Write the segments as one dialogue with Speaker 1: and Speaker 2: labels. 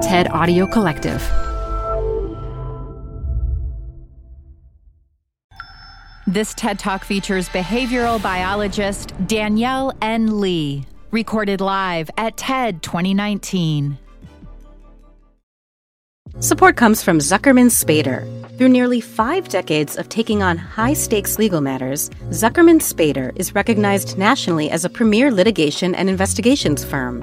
Speaker 1: TED Audio Collective.
Speaker 2: This TED Talk features behavioral biologist Danielle N. Lee, recorded live at TED 2019.
Speaker 3: Support comes from Zuckerman Spader. Through nearly five decades of taking on high stakes legal matters, Zuckerman Spader is recognized nationally as a premier litigation and investigations firm.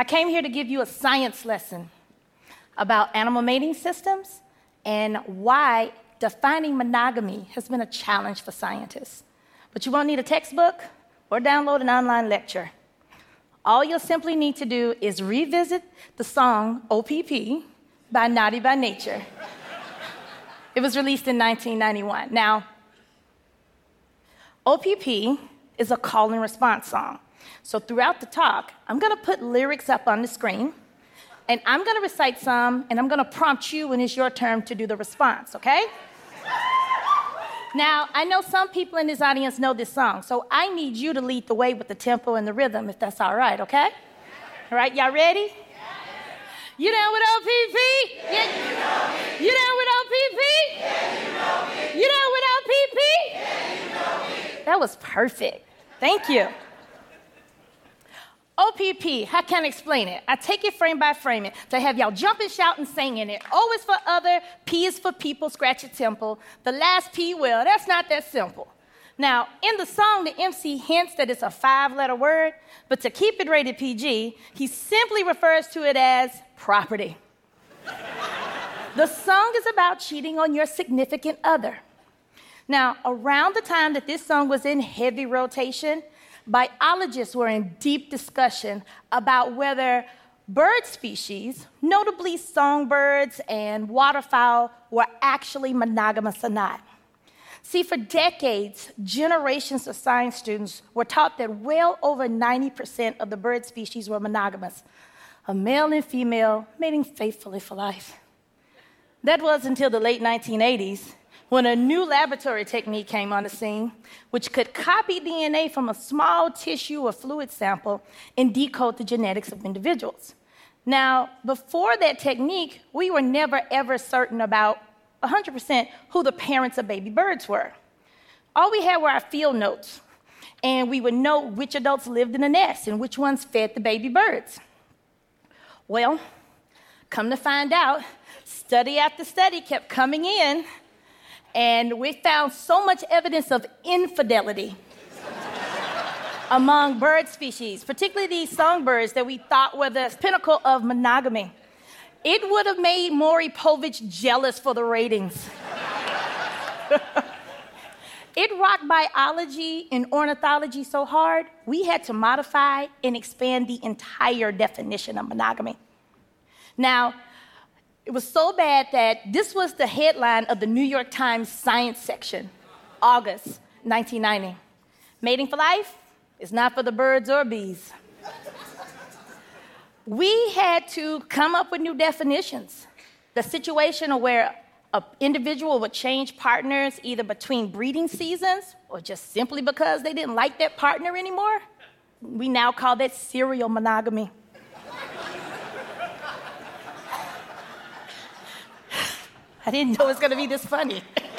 Speaker 4: I came here to give you a science lesson about animal mating systems and why defining monogamy has been a challenge for scientists. But you won't need a textbook or download an online lecture. All you'll simply need to do is revisit the song OPP by Naughty by Nature. it was released in 1991. Now, OPP is a call and response song. So throughout the talk, I'm going to put lyrics up on the screen, and I'm going to recite some, and I'm going to prompt you when it's your turn to do the response, okay? Now, I know some people in this audience know this song, so I need you to lead the way with the tempo and the rhythm, if that's all right, okay? All right, y'all ready? You down with OPP? Yeah, you know. You down with OPP? Yeah, you know. You down with OPP? Yeah, you know. That was perfect. Thank you. OPP, I explain it? I take it frame by frame it to have y'all jumping, shouting, singing it. Oh, o is for other, P is for people, scratch your temple. The last P, well, that's not that simple. Now, in the song, the MC hints that it's a five letter word, but to keep it rated PG, he simply refers to it as property. the song is about cheating on your significant other. Now, around the time that this song was in heavy rotation, biologists were in deep discussion about whether bird species, notably songbirds and waterfowl, were actually monogamous or not. See, for decades, generations of science students were taught that well over 90% of the bird species were monogamous, a male and female mating faithfully for life. That was until the late 1980s when a new laboratory technique came on the scene, which could copy DNA from a small tissue or fluid sample and decode the genetics of individuals. Now, before that technique, we were never ever certain about 100% who the parents of baby birds were. All we had were our field notes, and we would know which adults lived in the nest and which ones fed the baby birds. Well, come to find out, study after study kept coming in and we found so much evidence of infidelity among bird species, particularly these songbirds that we thought were the pinnacle of monogamy. It would have made Maury Povich jealous for the ratings. it rocked biology and ornithology so hard, we had to modify and expand the entire definition of monogamy. Now, it was so bad that this was the headline of the New York Times science section, August 1990. Mating for life is not for the birds or bees. we had to come up with new definitions. The situation where an individual would change partners either between breeding seasons or just simply because they didn't like that partner anymore, we now call that serial monogamy. I didn't know it was going to be this funny.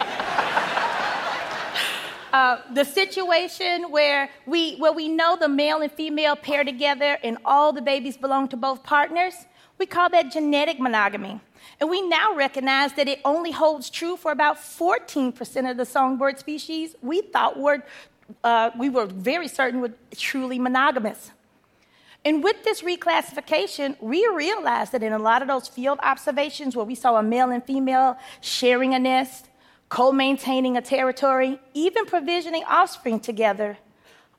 Speaker 4: uh, the situation where we, where we know the male and female pair together and all the babies belong to both partners, we call that genetic monogamy. And we now recognize that it only holds true for about 14% of the songbird species we thought were, uh, we were very certain were truly monogamous. And with this reclassification, we realized that in a lot of those field observations where we saw a male and female sharing a nest, co maintaining a territory, even provisioning offspring together,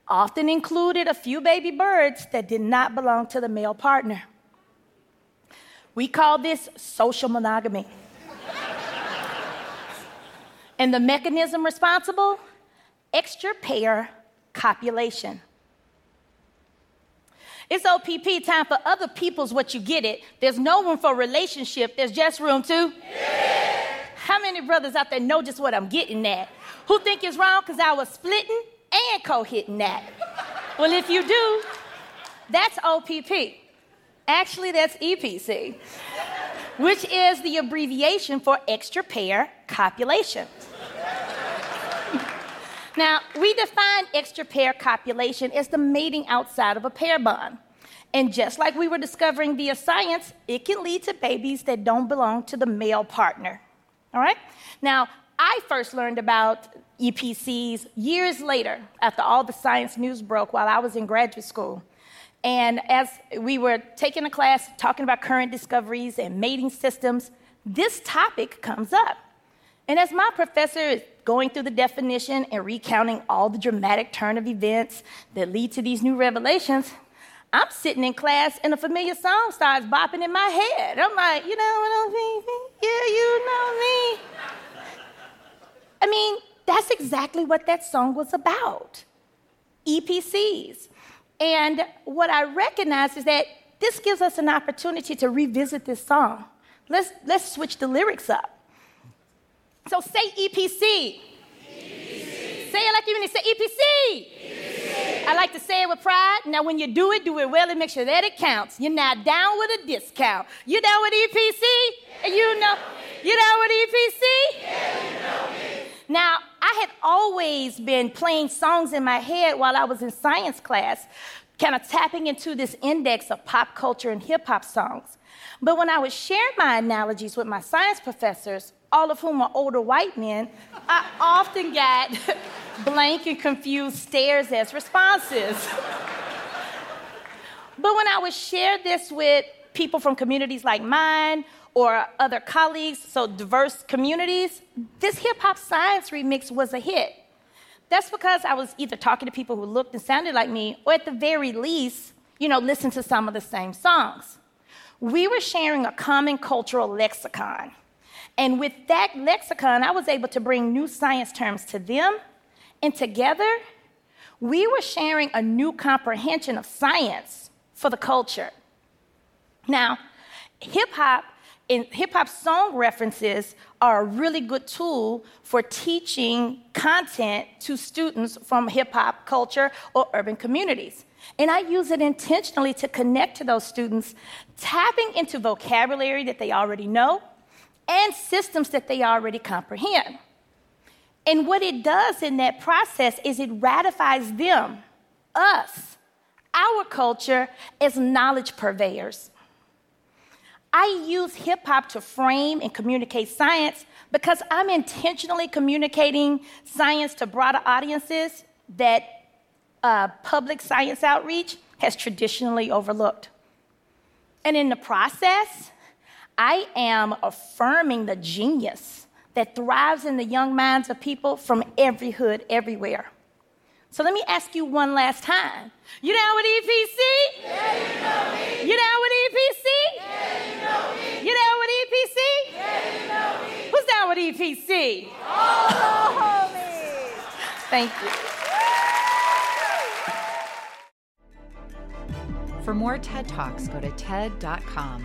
Speaker 4: often included a few baby birds that did not belong to the male partner. We call this social monogamy. and the mechanism responsible? Extra pair copulation. It's OPP time for other people's what you get it. There's no room for relationship, there's just room to. Yeah. How many brothers out there know just what I'm getting at? Who think it's wrong because I was splitting and co hitting that? well, if you do, that's OPP. Actually, that's EPC, which is the abbreviation for extra pair copulation. Now, we define extra pair copulation as the mating outside of a pair bond. And just like we were discovering via science, it can lead to babies that don't belong to the male partner. All right? Now, I first learned about EPCs years later after all the science news broke while I was in graduate school. And as we were taking a class talking about current discoveries and mating systems, this topic comes up. And as my professor is going through the definition and recounting all the dramatic turn of events that lead to these new revelations, I'm sitting in class and a familiar song starts bopping in my head. I'm like, you know what I'm mean? Yeah, you know me. I mean, that's exactly what that song was about. EPCs. And what I recognize is that this gives us an opportunity to revisit this song. Let's, let's switch the lyrics up. So say EPC. EPC. Say it like you mean to say EPC. I like to say it with pride. Now, when you do it, do it well and make sure that it counts. You're not down with a discount. You down with EPC? And you know, you down with EPC? Yeah, you know now, I had always been playing songs in my head while I was in science class, kind of tapping into this index of pop culture and hip hop songs. But when I would share my analogies with my science professors, all of whom are older white men, I often got blank and confused stares as responses. but when I would share this with people from communities like mine or other colleagues, so diverse communities, this hip hop science remix was a hit. That's because I was either talking to people who looked and sounded like me, or at the very least, you know, listened to some of the same songs. We were sharing a common cultural lexicon. And with that lexicon, I was able to bring new science terms to them. And together, we were sharing a new comprehension of science for the culture. Now, hip hop and hip hop song references are a really good tool for teaching content to students from hip hop culture or urban communities. And I use it intentionally to connect to those students, tapping into vocabulary that they already know and systems that they already comprehend. And what it does in that process is it ratifies them, us, our culture, as knowledge purveyors. I use hip hop to frame and communicate science because I'm intentionally communicating science to broader audiences that uh, public science outreach has traditionally overlooked. And in the process, I am affirming the genius that thrives in the young minds of people from every hood, everywhere. So let me ask you one last time. You down with EPC?
Speaker 1: Yeah, you know me.
Speaker 4: You down with EPC?
Speaker 1: Yeah, you know me.
Speaker 4: You down with EPC?
Speaker 1: Yeah, you know me.
Speaker 4: Who's down with EPC?
Speaker 1: The homies.
Speaker 4: Thank
Speaker 2: you. For more TED Talks, go to TED.com.